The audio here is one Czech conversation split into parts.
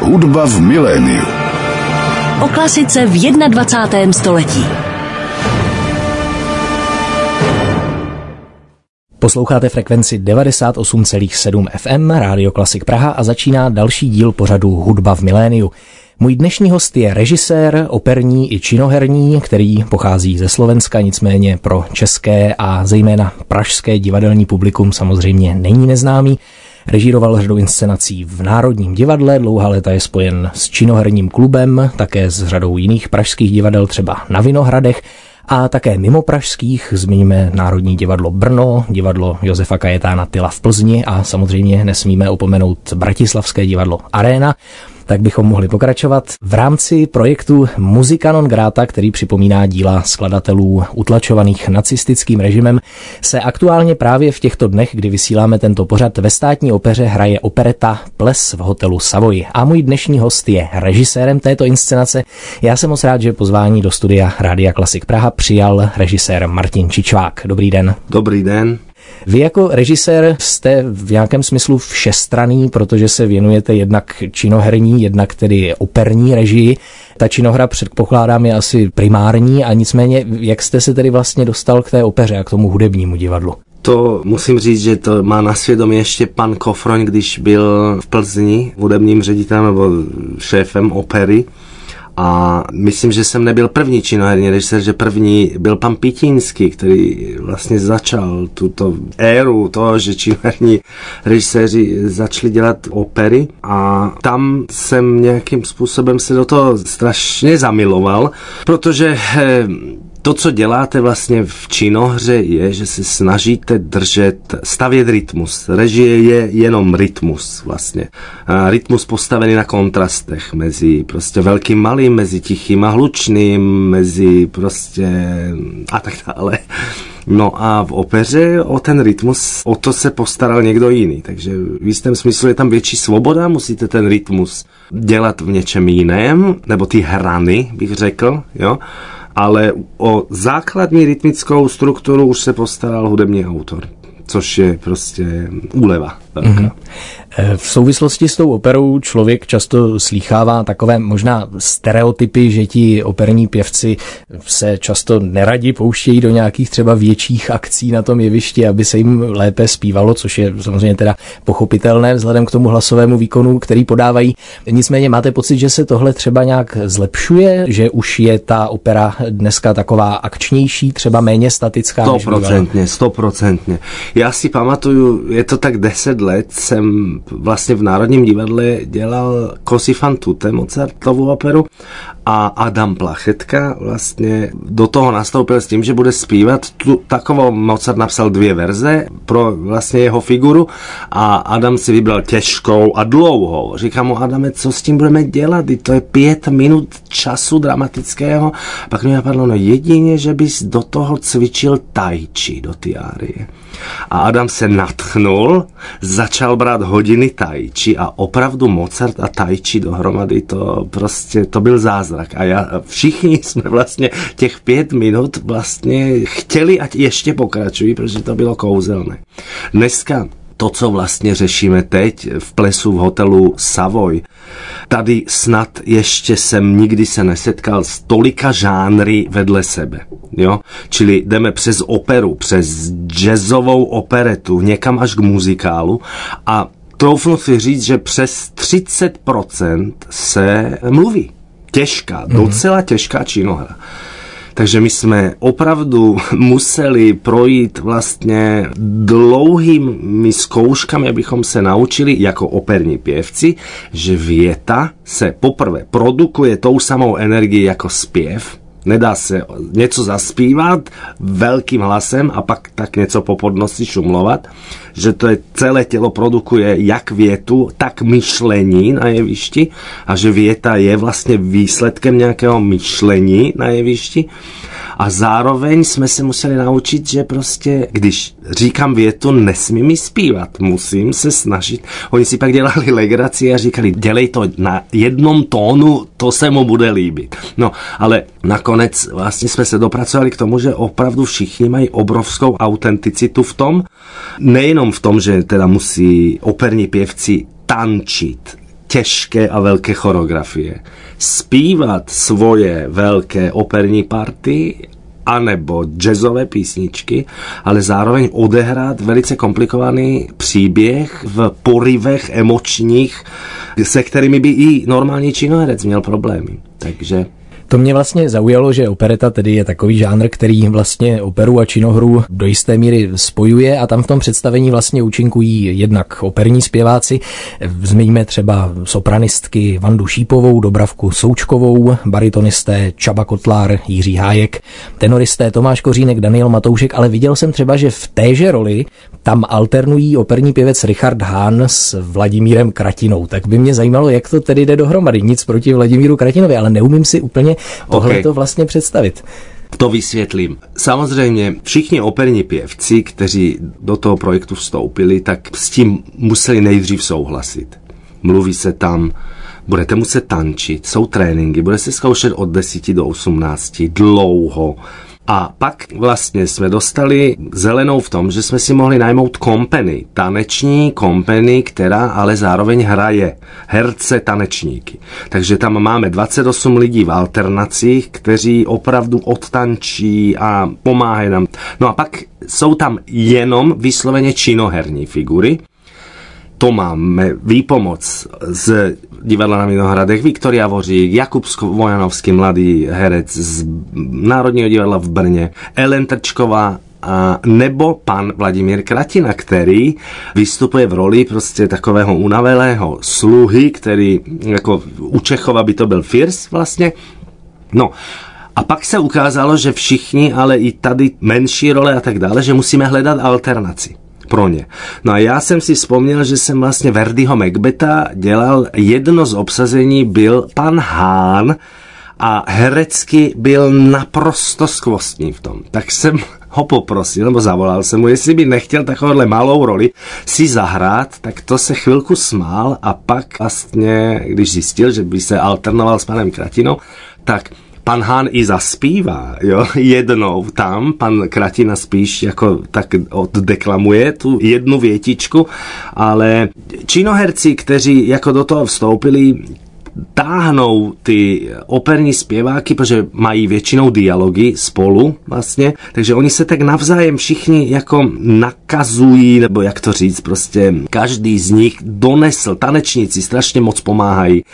Hudba v miléniu. O klasice v 21. století. Posloucháte frekvenci 98,7 FM Rádio Klasik Praha a začíná další díl pořadu Hudba v miléniu. Můj dnešní host je režisér, operní i činoherní, který pochází ze Slovenska, nicméně pro české a zejména pražské divadelní publikum samozřejmě není neznámý. Režíroval řadu inscenací v Národním divadle, dlouhá léta je spojen s činoherním klubem, také s řadou jiných pražských divadel, třeba na Vinohradech, a také mimo pražských zmiňme Národní divadlo Brno, divadlo Josefa Kajetána Tyla v Plzni a samozřejmě nesmíme opomenout Bratislavské divadlo Arena tak bychom mohli pokračovat v rámci projektu Muzika non grata, který připomíná díla skladatelů utlačovaných nacistickým režimem, se aktuálně právě v těchto dnech, kdy vysíláme tento pořad ve státní opeře, hraje opereta Ples v hotelu Savoy. A můj dnešní host je režisérem této inscenace. Já jsem moc rád, že pozvání do studia Rádia Klasik Praha přijal režisér Martin Čičvák. Dobrý den. Dobrý den. Vy jako režisér jste v nějakém smyslu všestraný, protože se věnujete jednak činoherní, jednak tedy operní režii. Ta činohra předpokládám je asi primární a nicméně, jak jste se tedy vlastně dostal k té opeře a k tomu hudebnímu divadlu? To musím říct, že to má na svědomí ještě pan Kofroň, když byl v Plzni hudebním ředitelem nebo šéfem opery a myslím, že jsem nebyl první činoherní režisér, že první byl pan Pitínský, který vlastně začal tuto éru toho, že činoherní režiséři začali dělat opery. A tam jsem nějakým způsobem se do toho strašně zamiloval, protože eh, to, co děláte vlastně v činohře, je, že se snažíte držet, stavět rytmus. Režie je jenom rytmus vlastně. A rytmus postavený na kontrastech mezi prostě velkým malým, mezi tichým a hlučným, mezi prostě a tak dále. No a v opeře o ten rytmus, o to se postaral někdo jiný. Takže v jistém smyslu je tam větší svoboda, musíte ten rytmus dělat v něčem jiném, nebo ty hrany, bych řekl, jo ale o základní rytmickou strukturu už se postaral hudební autor což je prostě úleva velká. Mm-hmm. V souvislosti s tou operou člověk často slýchává takové možná stereotypy, že ti operní pěvci se často neradi pouštějí do nějakých třeba větších akcí na tom jevišti, aby se jim lépe zpívalo, což je samozřejmě teda pochopitelné vzhledem k tomu hlasovému výkonu, který podávají. Nicméně máte pocit, že se tohle třeba nějak zlepšuje, že už je ta opera dneska taková akčnější, třeba méně statická? Stoprocentně, stoprocentně. Já si pamatuju, je to tak deset let, jsem vlastně v Národním divadle dělal Cosi fan tutte, Mozartovu operu a Adam Plachetka vlastně do toho nastoupil s tím, že bude zpívat. Tu, takovou Mozart napsal dvě verze pro vlastně jeho figuru a Adam si vybral těžkou a dlouhou. Říkám mu, Adame, co s tím budeme dělat? To je pět minut času dramatického. Pak mi napadlo, no jedině, že bys do toho cvičil tajči do ty árie. A Adam se natchnul, začal brát hodiny tajči a opravdu Mozart a tajči dohromady to prostě, to byl zázrak. A já, všichni jsme vlastně těch pět minut vlastně chtěli, ať ještě pokračují, protože to bylo kouzelné. Dneska to, co vlastně řešíme teď v plesu v hotelu Savoy. Tady snad ještě jsem nikdy se nesetkal s tolika žánry vedle sebe. Jo? Čili jdeme přes operu, přes jazzovou operetu, někam až k muzikálu a troufnu si říct, že přes 30% se mluví. Těžká, mm-hmm. docela těžká činohra. Takže my jsme opravdu museli projít vlastně dlouhými zkouškami, abychom se naučili jako operní pěvci, že věta se poprvé produkuje tou samou energií jako zpěv, Nedá se něco zaspívat velkým hlasem a pak tak něco po podnosi šumlovat, že to je celé tělo produkuje jak větu, tak myšlení na jevišti a že věta je vlastně výsledkem nějakého myšlení na jevišti a zároveň jsme se museli naučit, že prostě, když říkám větu, nesmím mi zpívat, musím se snažit. Oni si pak dělali legraci a říkali, dělej to na jednom tónu, to se mu bude líbit. No, ale nakonec vlastně jsme se dopracovali k tomu, že opravdu všichni mají obrovskou autenticitu v tom, nejenom v tom, že teda musí operní pěvci tančit, těžké a velké choreografie. Zpívat svoje velké operní party anebo jazzové písničky, ale zároveň odehrát velice komplikovaný příběh v porivech emočních, se kterými by i normální činoherec měl problémy. Takže to mě vlastně zaujalo, že opereta tedy je takový žánr, který vlastně operu a činohru do jisté míry spojuje a tam v tom představení vlastně účinkují jednak operní zpěváci. Zmíníme třeba sopranistky Vandu Šípovou, Dobravku Součkovou, baritonisté Čaba Kotlár, Jiří Hájek, tenoristé Tomáš Kořínek, Daniel Matoušek, ale viděl jsem třeba, že v téže roli tam alternují operní pěvec Richard Hahn s Vladimírem Kratinou. Tak by mě zajímalo, jak to tedy jde dohromady. Nic proti Vladimíru Kratinovi, ale neumím si úplně tohle okay. to vlastně představit. To vysvětlím. Samozřejmě všichni operní pěvci, kteří do toho projektu vstoupili, tak s tím museli nejdřív souhlasit. Mluví se tam, budete muset tančit, jsou tréninky, bude se zkoušet od 10 do 18, dlouho. A pak vlastně jsme dostali zelenou v tom, že jsme si mohli najmout kompeny, taneční kompeny, která ale zároveň hraje herce tanečníky. Takže tam máme 28 lidí v alternacích, kteří opravdu odtančí a pomáhají nám. No a pak jsou tam jenom vysloveně činoherní figury, to máme. Výpomoc z divadla na Vinohradech, Viktoria Vořík, Jakub Vojanovský, mladý herec z Národního divadla v Brně, Ellen Trčková a nebo pan Vladimír Kratina, který vystupuje v roli prostě takového unavelého sluhy, který jako u Čechova by to byl Firs vlastně. No, a pak se ukázalo, že všichni, ale i tady menší role a tak dále, že musíme hledat alternaci pro ně. No a já jsem si vzpomněl, že jsem vlastně Verdiho Macbeta dělal, jedno z obsazení byl pan Hán, a herecky byl naprosto skvostní v tom. Tak jsem ho poprosil, nebo zavolal jsem mu, jestli by nechtěl takovouhle malou roli si zahrát, tak to se chvilku smál a pak vlastně, když zjistil, že by se alternoval s panem Kratinou, tak pan Hán i zaspívá, jo, jednou tam, pan Kratina spíš jako tak oddeklamuje tu jednu větičku, ale činoherci, kteří jako do toho vstoupili, táhnou ty operní zpěváky, protože mají většinou dialogy spolu vlastně, takže oni se tak navzájem všichni jako nakazují, nebo jak to říct, prostě každý z nich donesl, tanečníci strašně moc pomáhají,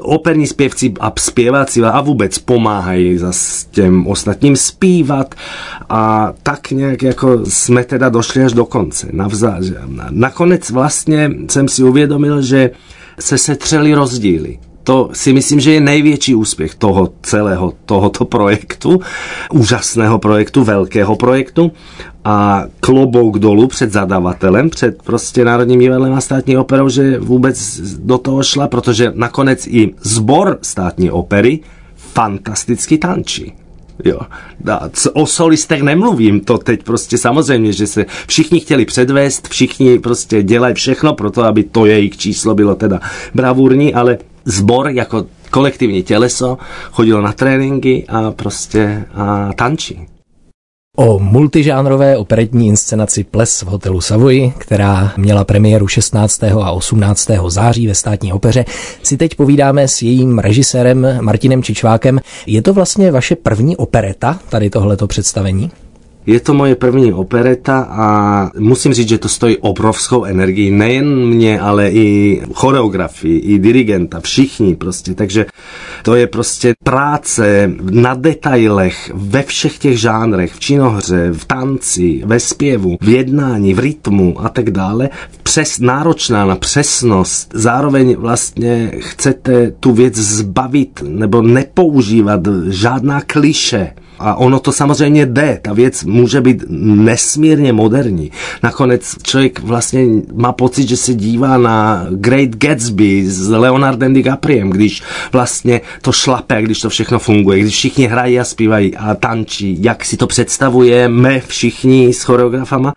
operní zpěvci a zpěváci a vůbec pomáhají s těm ostatním zpívat a tak nějak jako jsme teda došli až do konce. Navzájem. Nakonec vlastně jsem si uvědomil, že se setřeli rozdíly to si myslím, že je největší úspěch toho celého tohoto projektu, úžasného projektu, velkého projektu a klobouk dolů před zadavatelem, před prostě Národním divadlem a státní operou, že vůbec do toho šla, protože nakonec i zbor státní opery fantasticky tančí. Jo. O solistech nemluvím, to teď prostě samozřejmě, že se všichni chtěli předvést, všichni prostě dělají všechno pro to, aby to jejich číslo bylo teda bravurní, ale zbor jako kolektivní těleso chodilo na tréninky a prostě a tančí. O multižánrové operetní inscenaci Ples v hotelu Savoy, která měla premiéru 16. a 18. září ve státní opeře, si teď povídáme s jejím režisérem Martinem Čičvákem. Je to vlastně vaše první opereta, tady tohleto představení? Je to moje první opereta a musím říct, že to stojí obrovskou energii. Nejen mě, ale i choreografii, i dirigenta, všichni prostě. Takže to je prostě práce na detailech ve všech těch žánrech, v činohře, v tanci, ve zpěvu, v jednání, v rytmu a tak dále. Přes, náročná na přesnost. Zároveň vlastně chcete tu věc zbavit nebo nepoužívat žádná kliše a ono to samozřejmě jde, ta věc může být nesmírně moderní. Nakonec člověk vlastně má pocit, že se dívá na Great Gatsby s Leonardem DiCapriem, když vlastně to šlape, když to všechno funguje, když všichni hrají a zpívají a tančí, jak si to představujeme všichni s choreografama.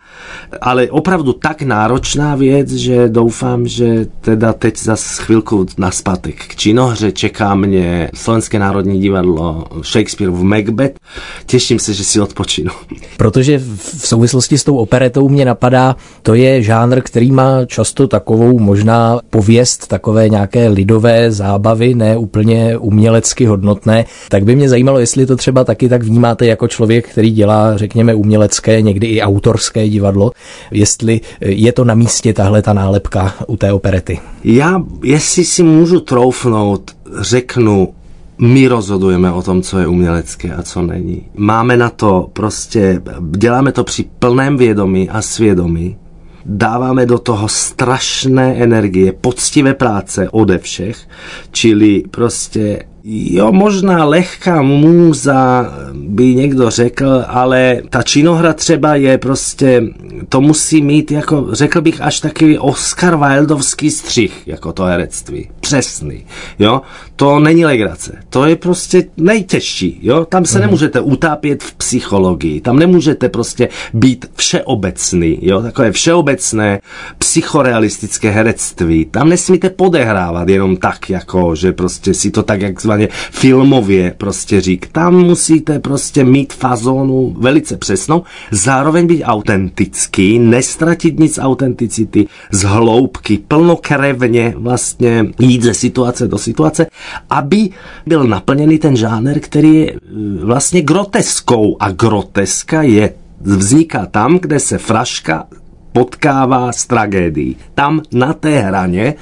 ale opravdu tak náročná věc, že doufám, že teda teď za chvilku naspátek k činohře čeká mě Slovenské národní divadlo Shakespeare v Macbeth. Těším se, že si odpočinu. Protože v souvislosti s tou operetou mě napadá, to je žánr, který má často takovou možná pověst, takové nějaké lidové zábavy, ne úplně umělecky hodnotné. Tak by mě zajímalo, jestli to třeba taky tak vnímáte jako člověk, který dělá, řekněme, umělecké, někdy i autorské divadlo, jestli je to na místě tahle ta nálepka u té operety. Já, jestli si můžu troufnout, řeknu, my rozhodujeme o tom, co je umělecké a co není. Máme na to prostě, děláme to při plném vědomí a svědomí. Dáváme do toho strašné energie, poctivé práce ode všech, čili prostě Jo, možná lehká můza by někdo řekl, ale ta činohra třeba je prostě, to musí mít jako, řekl bych, až takový Oscar Wildovský střih, jako to herectví. Přesný, jo. To není legrace. To je prostě nejtěžší, jo. Tam se mm. nemůžete utápět v psychologii. Tam nemůžete prostě být všeobecný, jo. Takové všeobecné psychorealistické herectví. Tam nesmíte podehrávat jenom tak, jako, že prostě si to tak, jak takzvaně filmově prostě řík. Tam musíte prostě mít fazónu velice přesnou, zároveň být autentický, nestratit nic autenticity, z hloubky, plnokrevně vlastně jít ze situace do situace, aby byl naplněný ten žáner, který je e, vlastně groteskou a groteska je vzniká tam, kde se fraška potkává s tragédií. Tam na té hraně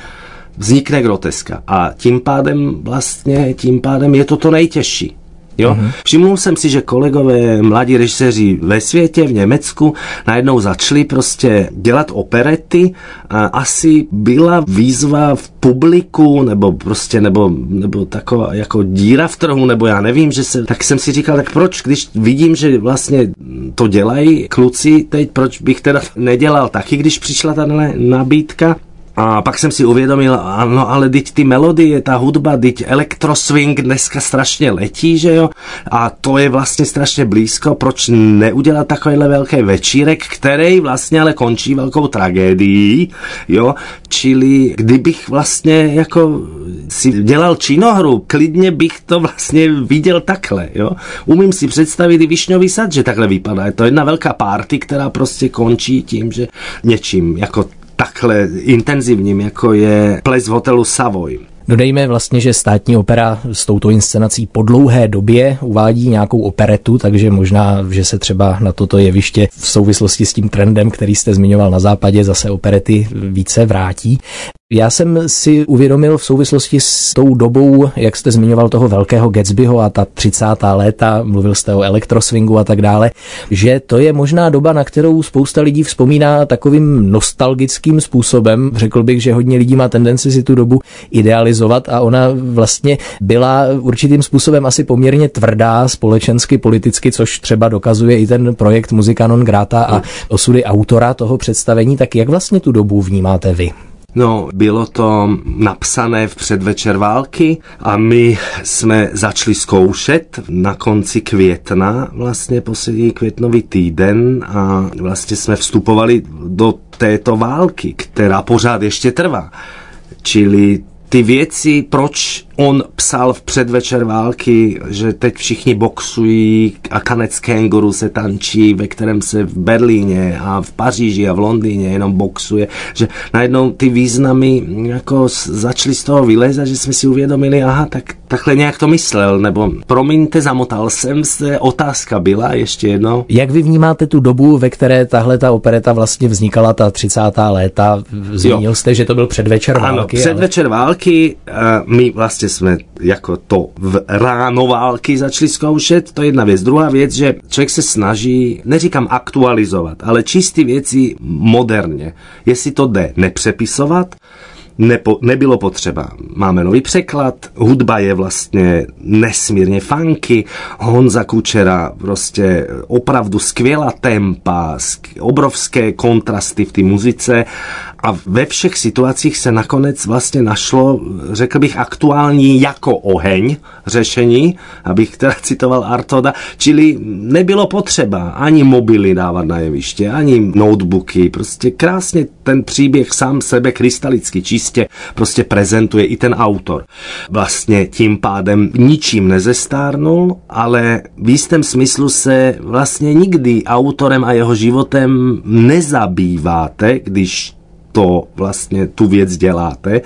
vznikne groteska. A tím pádem vlastně, tím pádem je to to nejtěžší. Jo? Mm-hmm. Všimnul jsem si, že kolegové, mladí režiséři ve světě, v Německu, najednou začali prostě dělat operety a asi byla výzva v publiku, nebo prostě, nebo, nebo taková jako díra v trhu, nebo já nevím, že se, tak jsem si říkal, tak proč, když vidím, že vlastně to dělají kluci teď, proč bych teda nedělal taky, když přišla ta nabídka, a pak jsem si uvědomil, ano, ale teď ty melodie, ta hudba, teď elektroswing dneska strašně letí, že jo? A to je vlastně strašně blízko, proč neudělat takovýhle velký večírek, který vlastně ale končí velkou tragédií, jo? Čili kdybych vlastně jako si dělal činohru, klidně bych to vlastně viděl takhle, jo? Umím si představit i Višňový sad, že takhle vypadá. Je to jedna velká party, která prostě končí tím, že něčím jako takhle intenzivním, jako je ples v hotelu Savoy. Dodejme vlastně, že státní opera s touto inscenací po dlouhé době uvádí nějakou operetu, takže možná, že se třeba na toto jeviště v souvislosti s tím trendem, který jste zmiňoval na západě, zase operety více vrátí. Já jsem si uvědomil v souvislosti s tou dobou, jak jste zmiňoval toho velkého Gatsbyho a ta 30. léta, mluvil jste o elektroswingu a tak dále, že to je možná doba, na kterou spousta lidí vzpomíná takovým nostalgickým způsobem. Řekl bych, že hodně lidí má tendenci si tu dobu idealizovat a ona vlastně byla určitým způsobem asi poměrně tvrdá společensky, politicky, což třeba dokazuje i ten projekt Muzika non grata a osudy autora toho představení. Tak jak vlastně tu dobu vnímáte vy? No, bylo to napsané v předvečer války a my jsme začali zkoušet na konci května, vlastně poslední květnový týden a vlastně jsme vstupovali do této války, která pořád ještě trvá. Čili ty věci, proč on psal v předvečer války, že teď všichni boxují a kanec kenguru se tančí, ve kterém se v Berlíně a v Paříži a v Londýně jenom boxuje, že najednou ty významy jako začaly z toho vylezat, že jsme si uvědomili, aha, tak takhle nějak to myslel, nebo promiňte, zamotal jsem se, otázka byla ještě jednou. Jak vy vnímáte tu dobu, ve které tahle ta opereta vlastně vznikala, ta 30. léta? Zmínil jste, že to byl předvečer války. Ano, předvečer ale... války, my vlastně prostě jsme jako to v ráno války začali zkoušet, to je jedna věc. Druhá věc, že člověk se snaží, neříkám aktualizovat, ale čistý věci moderně. Jestli to jde nepřepisovat, nepo, nebylo potřeba. Máme nový překlad, hudba je vlastně nesmírně funky, Honza Kučera prostě opravdu skvělá tempa, obrovské kontrasty v té muzice A ve všech situacích se nakonec vlastně našlo, řekl bych, aktuální jako oheň řešení, abych teda citoval Artoda, čili nebylo potřeba ani mobily dávat na jeviště, ani notebooky, prostě krásně ten příběh sám sebe krystalicky čistě prostě prezentuje i ten autor. Vlastně tím pádem ničím nezestárnul, ale v jistém smyslu se vlastně nikdy autorem a jeho životem nezabýváte, když to vlastně tu věc děláte,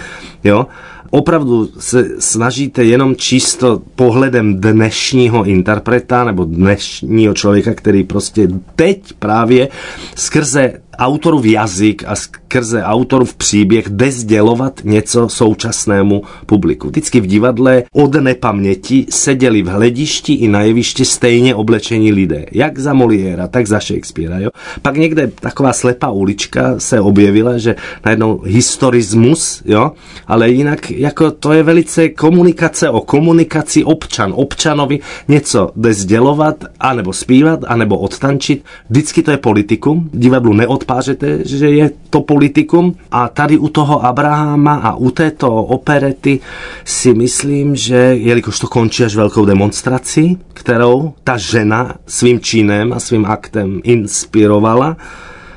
jo, opravdu se snažíte jenom čisto pohledem dnešního interpreta nebo dnešního člověka, který prostě teď právě skrze autorův jazyk a skrze autorův příběh jde sdělovat něco současnému publiku. Vždycky v divadle od nepaměti seděli v hledišti i na jevišti stejně oblečení lidé. Jak za Moliéra, tak za Shakespearea. Jo? Pak někde taková slepá ulička se objevila, že najednou historismus, jo? ale jinak jako to je velice komunikace o komunikaci občan. Občanovi něco jde sdělovat, anebo zpívat, anebo odtančit. Vždycky to je politikum. Divadlu neodpářete pářete, že je to politikum. A tady u toho Abrahama a u této operety si myslím, že jelikož to končí až velkou demonstrací, kterou ta žena svým činem a svým aktem inspirovala,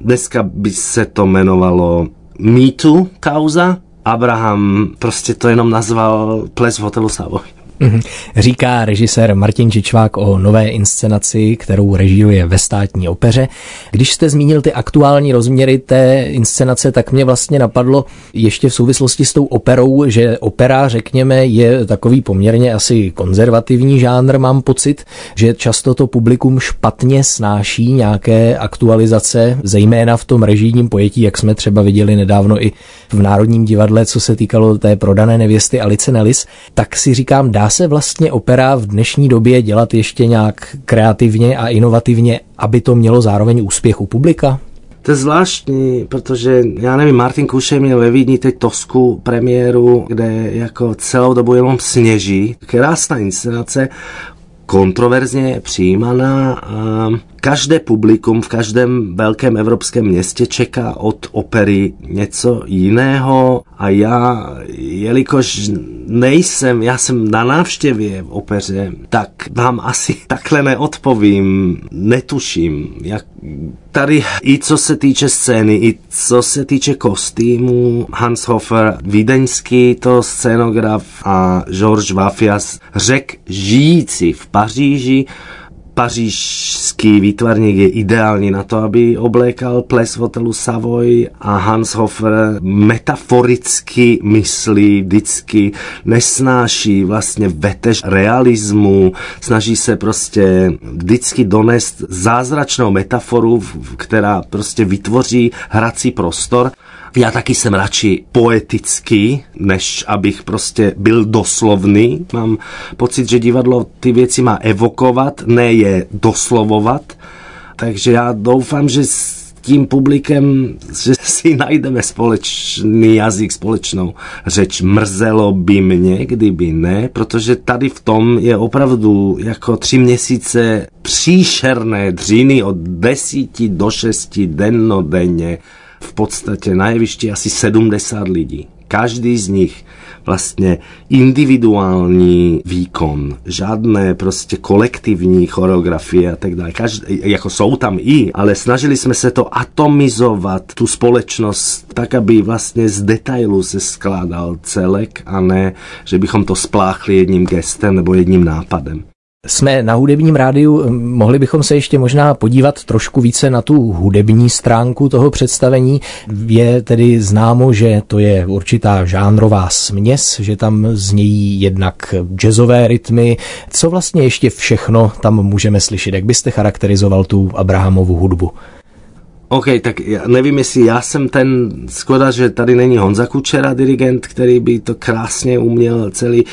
dneska by se to jmenovalo mýtu kauza, Abraham prostě to jenom nazval ples v hotelu Savoy. Mhm. Říká režisér Martin Čičvák o nové inscenaci, kterou režíruje ve státní opeře. Když jste zmínil ty aktuální rozměry té inscenace, tak mě vlastně napadlo ještě v souvislosti s tou operou, že opera, řekněme, je takový poměrně asi konzervativní žánr, mám pocit, že často to publikum špatně snáší nějaké aktualizace, zejména v tom režijním pojetí, jak jsme třeba viděli nedávno i v Národním divadle, co se týkalo té prodané nevěsty Alice Nellis, tak si říkám, dá se vlastně opera v dnešní době dělat ještě nějak kreativně a inovativně, aby to mělo zároveň úspěch u publika? To je zvláštní, protože já nevím, Martin Kušej měl ve Vídni teď Tosku premiéru, kde jako celou dobu jenom sněží. Krásná inscenace, kontroverzně přijímaná a každé publikum v každém velkém evropském městě čeká od opery něco jiného a já, jelikož nejsem, já jsem na návštěvě v opeře, tak vám asi takhle neodpovím, netuším, jak tady i co se týče scény, i co se týče kostýmu, Hans Hofer, vídeňský to scénograf a George Vafias, řek žijící v Paříži, pařížský výtvarník je ideální na to, aby oblékal ples v hotelu Savoy a Hans Hofer metaforicky myslí vždycky, nesnáší vlastně vetež realismu, snaží se prostě vždycky donést zázračnou metaforu, která prostě vytvoří hrací prostor já taky jsem radši poetický, než abych prostě byl doslovný. Mám pocit, že divadlo ty věci má evokovat, ne je doslovovat. Takže já doufám, že s tím publikem, že si najdeme společný jazyk, společnou řeč. Mrzelo by mě, kdyby ne, protože tady v tom je opravdu jako tři měsíce příšerné dřiny od desíti do šesti dennodenně v podstatě na jevišti asi 70 lidí. Každý z nich vlastně individuální výkon, žádné prostě kolektivní choreografie a tak dále. Každý, jako jsou tam i, ale snažili jsme se to atomizovat, tu společnost, tak, aby vlastně z detailu se skládal celek a ne, že bychom to spláchli jedním gestem nebo jedním nápadem. Jsme na hudebním rádiu, mohli bychom se ještě možná podívat trošku více na tu hudební stránku toho představení. Je tedy známo, že to je určitá žánrová směs, že tam znějí jednak jazzové rytmy. Co vlastně ještě všechno tam můžeme slyšet? Jak byste charakterizoval tu Abrahamovu hudbu? OK, tak já nevím, jestli já jsem ten, skoda, že tady není Honza Kučera, dirigent, který by to krásně uměl celý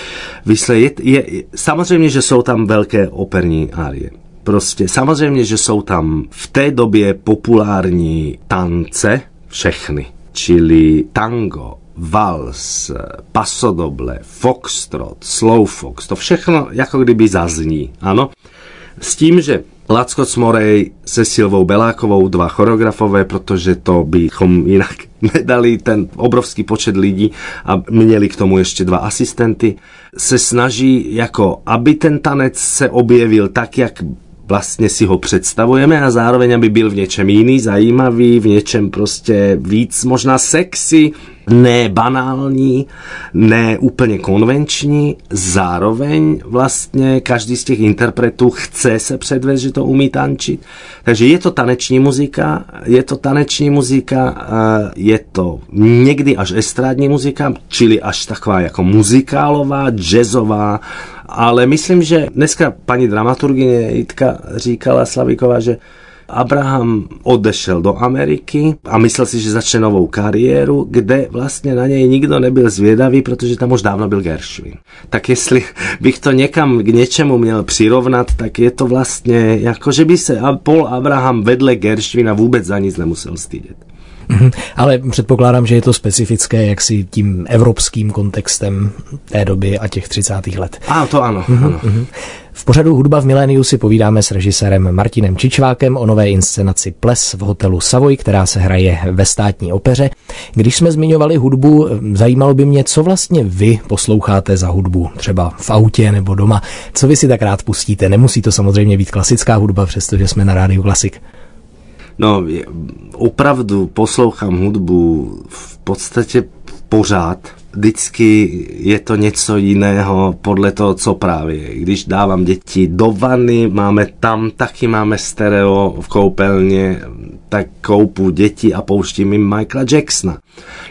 vysledit. Je, je, samozřejmě, že jsou tam velké operní árie. Prostě samozřejmě, že jsou tam v té době populární tance, všechny, čili tango, vals, pasodoble, foxtrot, slow fox, to všechno jako kdyby zazní, ano. S tím, že Lacko Cmorej se Silvou Belákovou, dva choreografové, protože to bychom jinak nedali ten obrovský počet lidí a měli k tomu ještě dva asistenty, se snaží jako, aby ten tanec se objevil tak, jak vlastně si ho představujeme a zároveň, aby byl v něčem jiný, zajímavý, v něčem prostě víc možná sexy, ne banální, ne úplně konvenční, zároveň vlastně každý z těch interpretů chce se předvést, že to umí tančit. Takže je to taneční muzika, je to taneční muzika, je to někdy až estrádní muzika, čili až taková jako muzikálová, jazzová, ale myslím, že dneska paní dramaturgině Jitka říkala Slavíková, že Abraham odešel do Ameriky a myslel si, že začne novou kariéru, kde vlastně na něj nikdo nebyl zvědavý, protože tam už dávno byl Gershwin. Tak jestli bych to někam k něčemu měl přirovnat, tak je to vlastně jako, že by se Paul Abraham vedle Gershwina vůbec za nic nemusel stydět. Mhm. Ale předpokládám, že je to specifické jaksi tím evropským kontextem té doby a těch 30. let. A to ano. Mm-hmm. ano. Mhm. V pořadu Hudba v miléniu si povídáme s režisérem Martinem Čičvákem o nové inscenaci Ples v hotelu Savoy, která se hraje ve státní opeře. Když jsme zmiňovali hudbu, zajímalo by mě, co vlastně vy posloucháte za hudbu, třeba v autě nebo doma. Co vy si tak rád pustíte? Nemusí to samozřejmě být klasická hudba, přestože jsme na rádiu Klasik. No, opravdu poslouchám hudbu v podstatě pořád. Vždycky je to něco jiného podle toho, co právě. Když dávám děti do vany, máme tam, taky máme stereo v koupelně, tak koupu děti a pouštím jim Michaela Jacksona.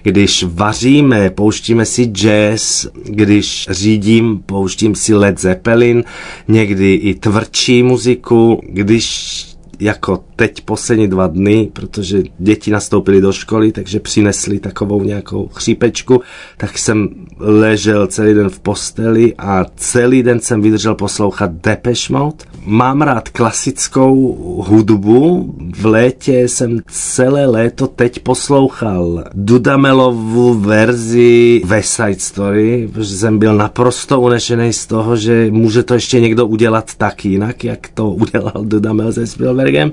Když vaříme, pouštíme si jazz, když řídím, pouštím si Led Zeppelin, někdy i tvrdší muziku, když jako teď poslední dva dny, protože děti nastoupily do školy, takže přinesli takovou nějakou chřípečku, tak jsem ležel celý den v posteli a celý den jsem vydržel poslouchat Depeche Mode. Mám rád klasickou hudbu. V létě jsem celé léto teď poslouchal Dudamelovu verzi West Side Story, protože jsem byl naprosto unešený z toho, že může to ještě někdo udělat tak jinak, jak to udělal Dudamel se Spielbergem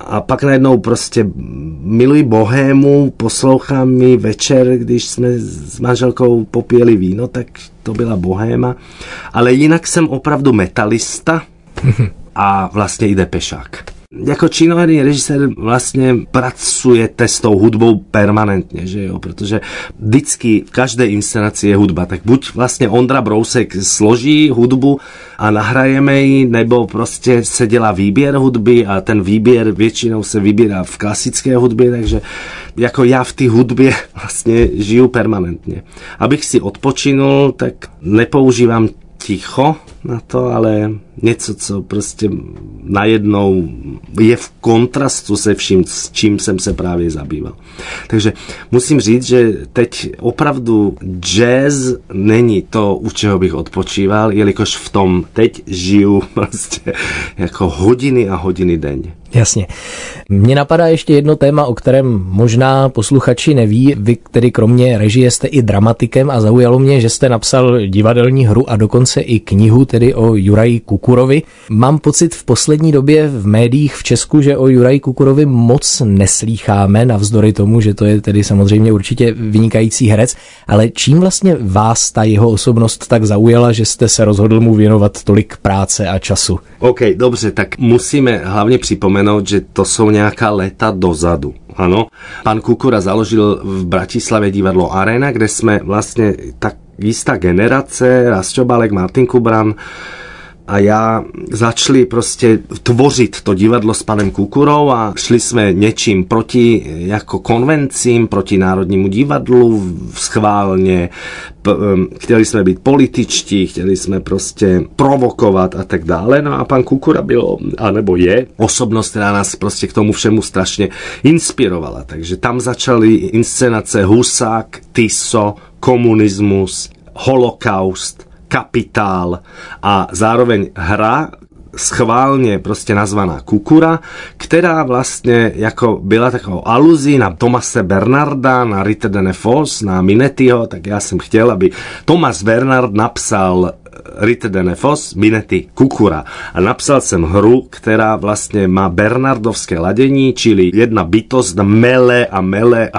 a pak najednou prostě miluji bohému, poslouchám mi večer, když jsme s manželkou popěli víno, tak to byla bohéma. Ale jinak jsem opravdu metalista a vlastně i depešák. Jako činoherní režisér vlastně pracujete s tou hudbou permanentně, že jo, protože vždycky v každé inscenaci je hudba, tak buď vlastně Ondra Brousek složí hudbu a nahrajeme ji, nebo prostě se dělá výběr hudby a ten výběr většinou se vybírá v klasické hudbě, takže jako já v té hudbě vlastně žiju permanentně. Abych si odpočinul, tak nepoužívám ticho na to, ale něco, co prostě najednou je v kontrastu se vším, s čím jsem se právě zabýval. Takže musím říct, že teď opravdu jazz není to, u čeho bych odpočíval, jelikož v tom teď žiju prostě jako hodiny a hodiny denně. Jasně. Mně napadá ještě jedno téma, o kterém možná posluchači neví. Vy tedy kromě režie jste i dramatikem a zaujalo mě, že jste napsal divadelní hru a dokonce i knihu tedy o Juraji Kukurovi. Mám pocit v poslední době v médiích v Česku, že o Juraji Kukurovi moc neslýcháme, navzdory tomu, že to je tedy samozřejmě určitě vynikající herec, ale čím vlastně vás ta jeho osobnost tak zaujala, že jste se rozhodl mu věnovat tolik práce a času? OK, dobře, tak musíme hlavně připomenout, že to jsou nějaká léta dozadu. Ano, pan Kukura založil v Bratislave divadlo Arena, kde jsme vlastně tak jistá generace, Rastřobalek, Martin Kubran, a já začali prostě tvořit to divadlo s panem Kukurou a šli jsme něčím proti jako konvencím, proti Národnímu divadlu schválně, chtěli jsme být političtí, chtěli jsme prostě provokovat a tak dále. No a pan Kukura byl, anebo je, osobnost, která nás prostě k tomu všemu strašně inspirovala. Takže tam začaly inscenace Husák, Tiso, komunismus, holokaust, kapitál a zároveň hra schválně prostě nazvaná Kukura, která vlastně jako byla takovou aluzí na Tomase Bernarda, na Ritter de Nefos, na Minettiho, tak já jsem chtěl, aby Thomas Bernard napsal Ritter Fos, Minetti Kukura. A napsal jsem hru, která vlastně má bernardovské ladění, čili jedna bytost mele a mele a,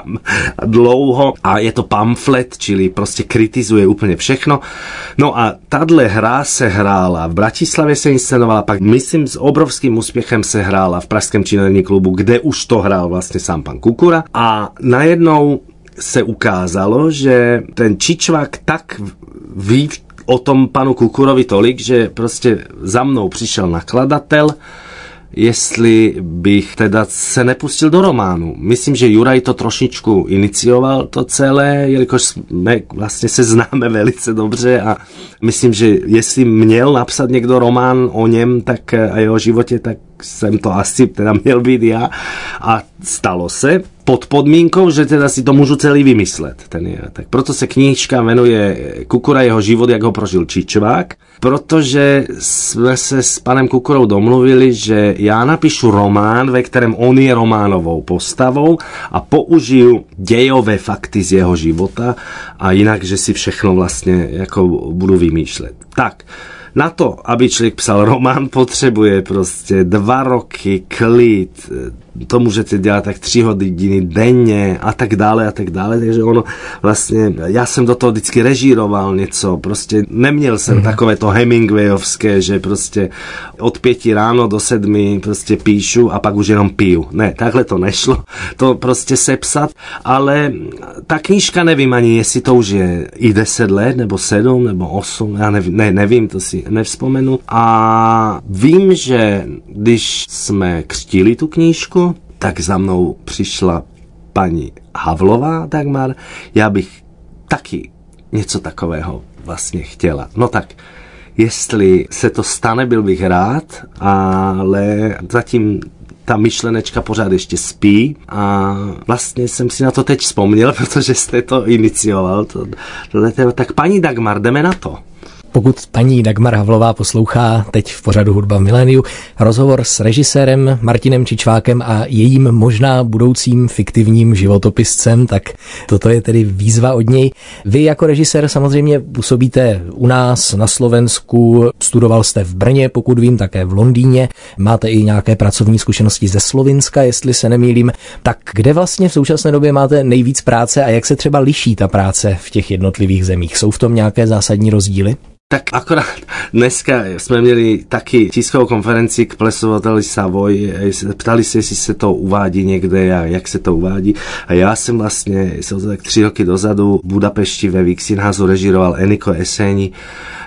a dlouho a je to pamflet, čili prostě kritizuje úplně všechno. No a tahle hra se hrála v Bratislavě se inscenovala, pak myslím s obrovským úspěchem se hrála v Pražském činoherní klubu, kde už to hrál vlastně sám pan Kukura a najednou se ukázalo, že ten Čičvak tak ví o tom panu Kukurovi tolik, že prostě za mnou přišel nakladatel, jestli bych teda se nepustil do románu. Myslím, že Juraj to trošičku inicioval to celé, jelikož jsme vlastně se známe velice dobře a myslím, že jestli měl napsat někdo román o něm tak a jeho životě, tak jsem to asi teda měl být já a stalo se pod podmínkou, že teda si to můžu celý vymyslet. Ten je. Tak proto se knížka jmenuje Kukura jeho život, jak ho prožil Čičvák, protože jsme se s panem Kukurou domluvili, že já napíšu román, ve kterém on je románovou postavou a použiju dějové fakty z jeho života a jinak, že si všechno vlastně jako budu vymýšlet. Tak, na to, aby člověk psal román, potřebuje prostě dva roky, klid, to můžete dělat tak tři hodiny denně a tak dále a tak dále, takže ono vlastně, já jsem do toho vždycky režíroval něco, prostě neměl jsem mm. takové to Hemingwayovské, že prostě od pěti ráno do sedmi prostě píšu a pak už jenom piju. Ne, takhle to nešlo, to prostě sepsat, ale ta knížka nevím ani, jestli to už je i deset let, nebo sedm, nebo osm, já nevím, ne, nevím, to si nevzpomenu. A vím, že když jsme křtili tu knížku, tak za mnou přišla paní Havlová Dagmar, já bych taky něco takového vlastně chtěla. No tak, jestli se to stane, byl bych rád, ale zatím ta myšlenečka pořád ještě spí a vlastně jsem si na to teď vzpomněl, protože jste to inicioval. To, to, tak paní Dagmar, jdeme na to. Pokud paní Dagmar Havlová poslouchá teď v pořadu Hudba v miléniu rozhovor s režisérem Martinem Čičvákem a jejím možná budoucím fiktivním životopiscem, tak toto je tedy výzva od něj. Vy jako režisér samozřejmě působíte u nás na Slovensku, studoval jste v Brně, pokud vím, také v Londýně, máte i nějaké pracovní zkušenosti ze Slovinska, jestli se nemýlím. Tak kde vlastně v současné době máte nejvíc práce a jak se třeba liší ta práce v těch jednotlivých zemích? Jsou v tom nějaké zásadní rozdíly? Tak akorát dneska jsme měli taky tiskovou konferenci k plesovateli Savoy. Ptali se, jestli se to uvádí někde a jak se to uvádí. A já jsem vlastně, jsem to tak tři roky dozadu v Budapešti ve Vixinházu režiroval Eniko Eseni,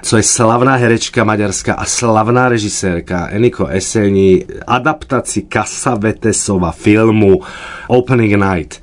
co je slavná herečka maďarská a slavná režisérka Eniko Eseni, adaptaci Casavetesova filmu Opening Night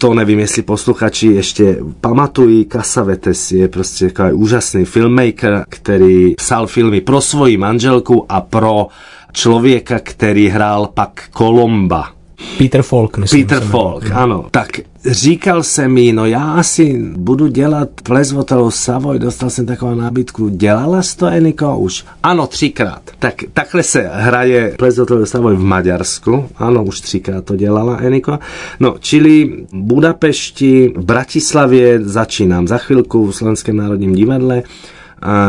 to nevím, jestli posluchači ještě pamatují, Casavetes je prostě takový úžasný filmmaker, který psal filmy pro svoji manželku a pro člověka, který hrál pak Kolomba Peter Falk, myslím. Peter Falk, ano. Tak říkal jsem mi, no já asi budu dělat hotelu Savoy, dostal jsem takovou nábytku. Dělala jsi to, Eniko, už? Ano, třikrát. Tak takhle se hraje hotelu Savoy v Maďarsku. Ano, už třikrát to dělala Eniko. No, čili v Budapešti, v Bratislavě začínám za chvilku v Slovenském národním divadle,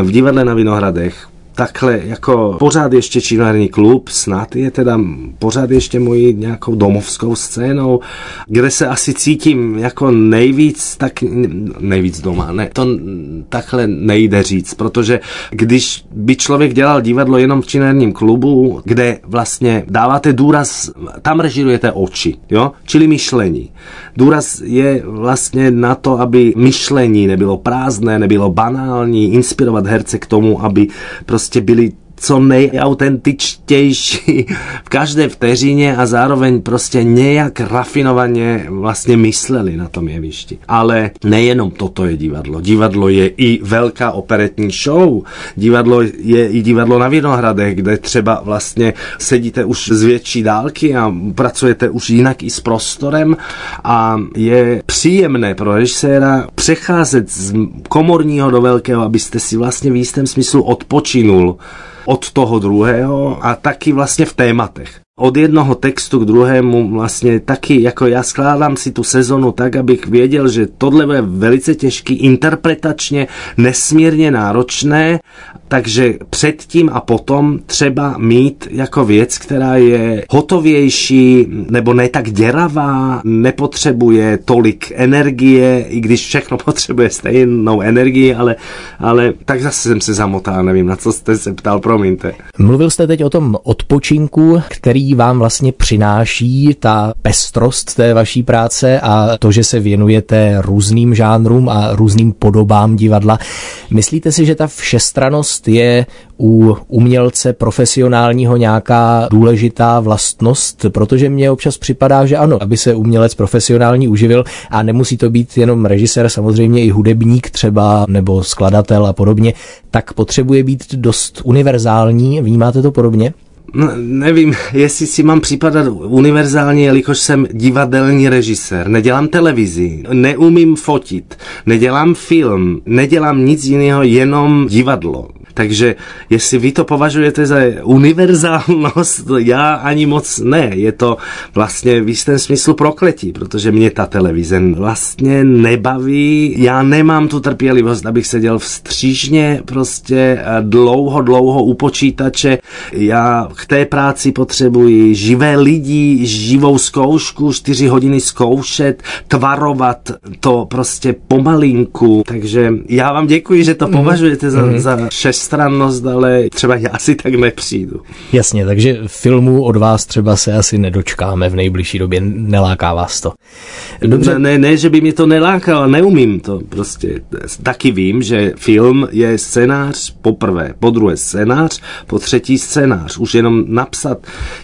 v divadle na Vinohradech takhle jako pořád ještě činoherní klub, snad je teda pořád ještě mojí nějakou domovskou scénou, kde se asi cítím jako nejvíc, tak nejvíc doma, ne, to takhle nejde říct, protože když by člověk dělal divadlo jenom v činoherním klubu, kde vlastně dáváte důraz, tam režirujete oči, jo, čili myšlení. Důraz je vlastně na to, aby myšlení nebylo prázdné, nebylo banální, inspirovat herce k tomu, aby prostě prostě byli co nejautentičtější v každé vteřině a zároveň prostě nějak rafinovaně vlastně mysleli na tom jevišti. Ale nejenom toto je divadlo. Divadlo je i velká operetní show. Divadlo je i divadlo na Vinohradech, kde třeba vlastně sedíte už z větší dálky a pracujete už jinak i s prostorem a je příjemné pro režiséra přecházet z komorního do velkého, abyste si vlastně v jistém smyslu odpočinul od toho druhého a taky vlastně v tématech. Od jednoho textu k druhému vlastně taky, jako já skládám si tu sezonu tak, abych věděl, že tohle je velice těžký, interpretačně nesmírně náročné, takže předtím a potom třeba mít jako věc, která je hotovější nebo ne tak děravá, nepotřebuje tolik energie, i když všechno potřebuje stejnou energii, ale, ale tak zase jsem se zamotal, nevím, na co jste se ptal, promiňte. Mluvil jste teď o tom odpočinku, který vám vlastně přináší ta pestrost té vaší práce a to, že se věnujete různým žánrům a různým podobám divadla. Myslíte si, že ta všestranost je u umělce profesionálního nějaká důležitá vlastnost, protože mně občas připadá, že ano, aby se umělec profesionální uživil a nemusí to být jenom režisér, samozřejmě i hudebník třeba nebo skladatel a podobně, tak potřebuje být dost univerzální. Vnímáte to podobně? No, nevím, jestli si mám připadat univerzálně, jelikož jsem divadelní režisér. Nedělám televizi, neumím fotit, nedělám film, nedělám nic jiného, jenom divadlo. Takže jestli vy to považujete za univerzálnost, já ani moc ne. Je to vlastně v jistém smyslu prokletí, protože mě ta televize vlastně nebaví. Já nemám tu trpělivost, abych seděl v střížně prostě dlouho, dlouho u počítače. Já k té práci potřebuji živé lidi, živou zkoušku, čtyři hodiny zkoušet, tvarovat to prostě pomalinku. Takže já vám děkuji, že to mhm. považujete za, mm. za šest všestrannost, ale třeba já si tak nepřijdu. Jasně, takže filmů od vás třeba se asi nedočkáme v nejbližší době, neláká vás to. Dobře. Ne, ne, že by mě to nelákalo, neumím to prostě. Taky vím, že film je scénář poprvé, po druhé scénář, po třetí scénář. Už jenom napsat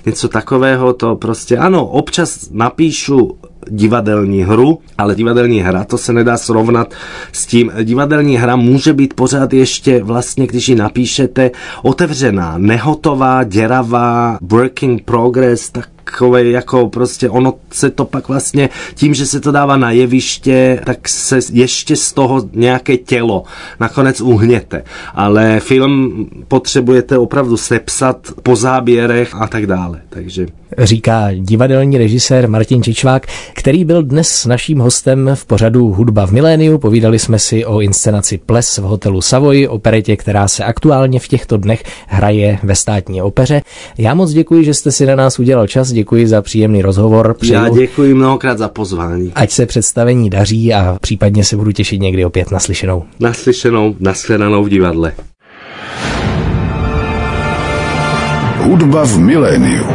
něco takového, to prostě ano, občas napíšu divadelní hru, ale divadelní hra to se nedá srovnat s tím. Divadelní hra může být pořád ještě vlastně, když ji napíšete, otevřená, nehotová, děravá, working progress, tak takové jako prostě ono se to pak vlastně tím, že se to dává na jeviště, tak se ještě z toho nějaké tělo nakonec uhněte. Ale film potřebujete opravdu sepsat po záběrech a tak dále. Takže říká divadelní režisér Martin Čičvák, který byl dnes naším hostem v pořadu Hudba v miléniu. Povídali jsme si o inscenaci Ples v hotelu Savoy, operetě, která se aktuálně v těchto dnech hraje ve státní opeře. Já moc děkuji, že jste si na nás udělal čas, děkuji za příjemný rozhovor. Přeju, Já děkuji mnohokrát za pozvání. Ať se představení daří a případně se budu těšit někdy opět naslyšenou. Naslyšenou, nashledanou v divadle. Hudba v miléniu.